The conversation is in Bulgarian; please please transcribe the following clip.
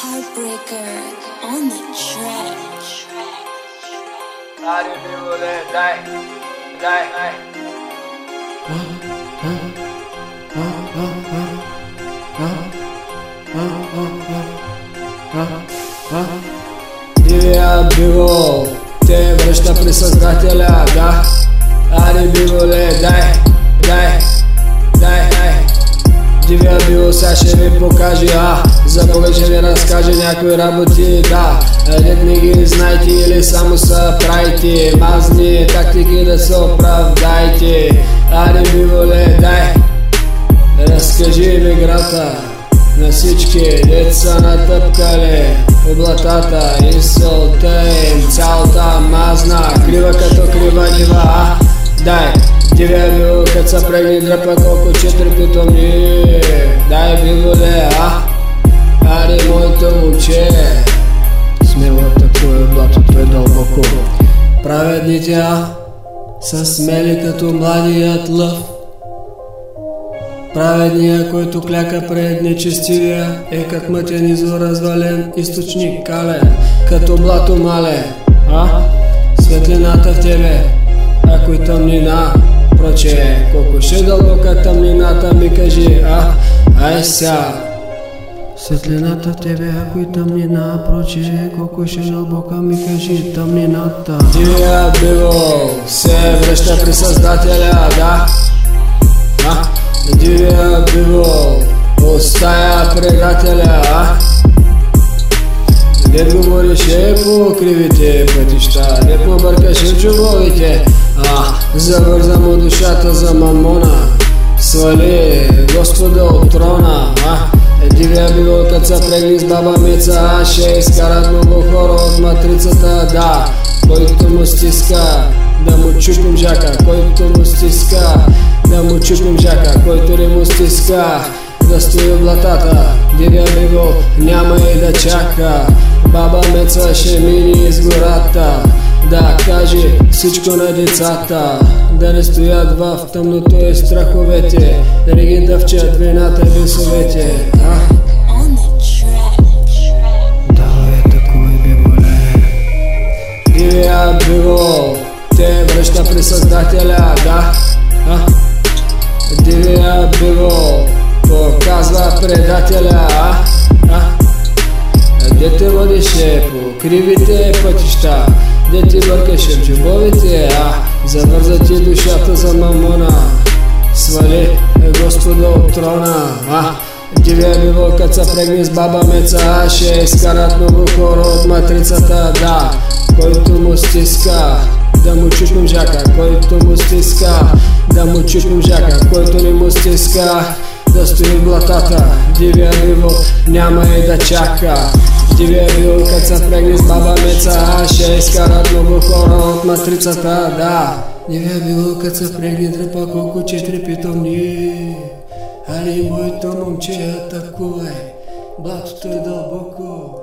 Heartbreaker on the track. Ари биволе, дай, дай, дай. Дивия биво, те връща при създателя, да. Ари биволе, дай, дай, дай, дай. Дивия био, сега ще ви покаже, а? За Бога ще ви разкаже някои работи, да. Дет не ги знайте или само са правите. Мазни тактики да се оправдайте. Ари биволе, дай. Разкажи в играта на всички. Деца натъпкали облатата и солта им. Цялата мазна крива като крива нива, а? Дай Бил, кът са прегни дръпа колко четири питомни Дай биволе, а? Ари моето момче Смело такова блатото е дълбоко. Праведните, а? Са смели като младият лъв. Праведния, който кляка пред нечестивия, е как мътен извор развален източник кален, като блато мале, а? Светлината в тебе, ако и тъмнина, проче, колко ще дълбока тъмнината ми кажи, а? Ай ся. Светлината в тебе, ако и тъмнина, проче, колко ще дълбока ми кажи тъмнината. Тия било се връща при Създателя, да? А? Дивия биво остая предателя, а? Дед говорише по кривите пътища, дед му бъркаше чубовите, а завърза му душата за мамона. Свали Господа от трона, а? Дивия било като са прегли с баба Меца, а ще изкарат много хора от матрицата, да, който му стиска, да му чупим жака, който му стиска, да му чупим жака, който не му стиска, да стои в блатата, дивия биго няма и да чака, баба Меца ще мини из гората, да каже всичко на децата, да не стоят в тъмното и страховете, да не ги дъвчат вината и бесовете. Биво те връща при Създателя, да? А? Дивия биво показва предателя, а? Дете водеше по кривите пътища Дете бъркаше в джобовите, а? Завърза ти душата за мамона Свали Господа от трона, а? Дивия биво, като се прегни с баба Меца, ще изкарат много хора от матрицата, да Който му стиска, да му чупим жака, който му стиска, да му чупим жака, който не му стиска, да стои в блатата. Дивия биво няма и да чака. Дивия биво, като се прегни с баба Меца, а ще изкарат много хора от матрицата, да Дивия биво, като се прегни дръпа колко четири питомни. Али моето момче атакувай, блатото е дълбоко.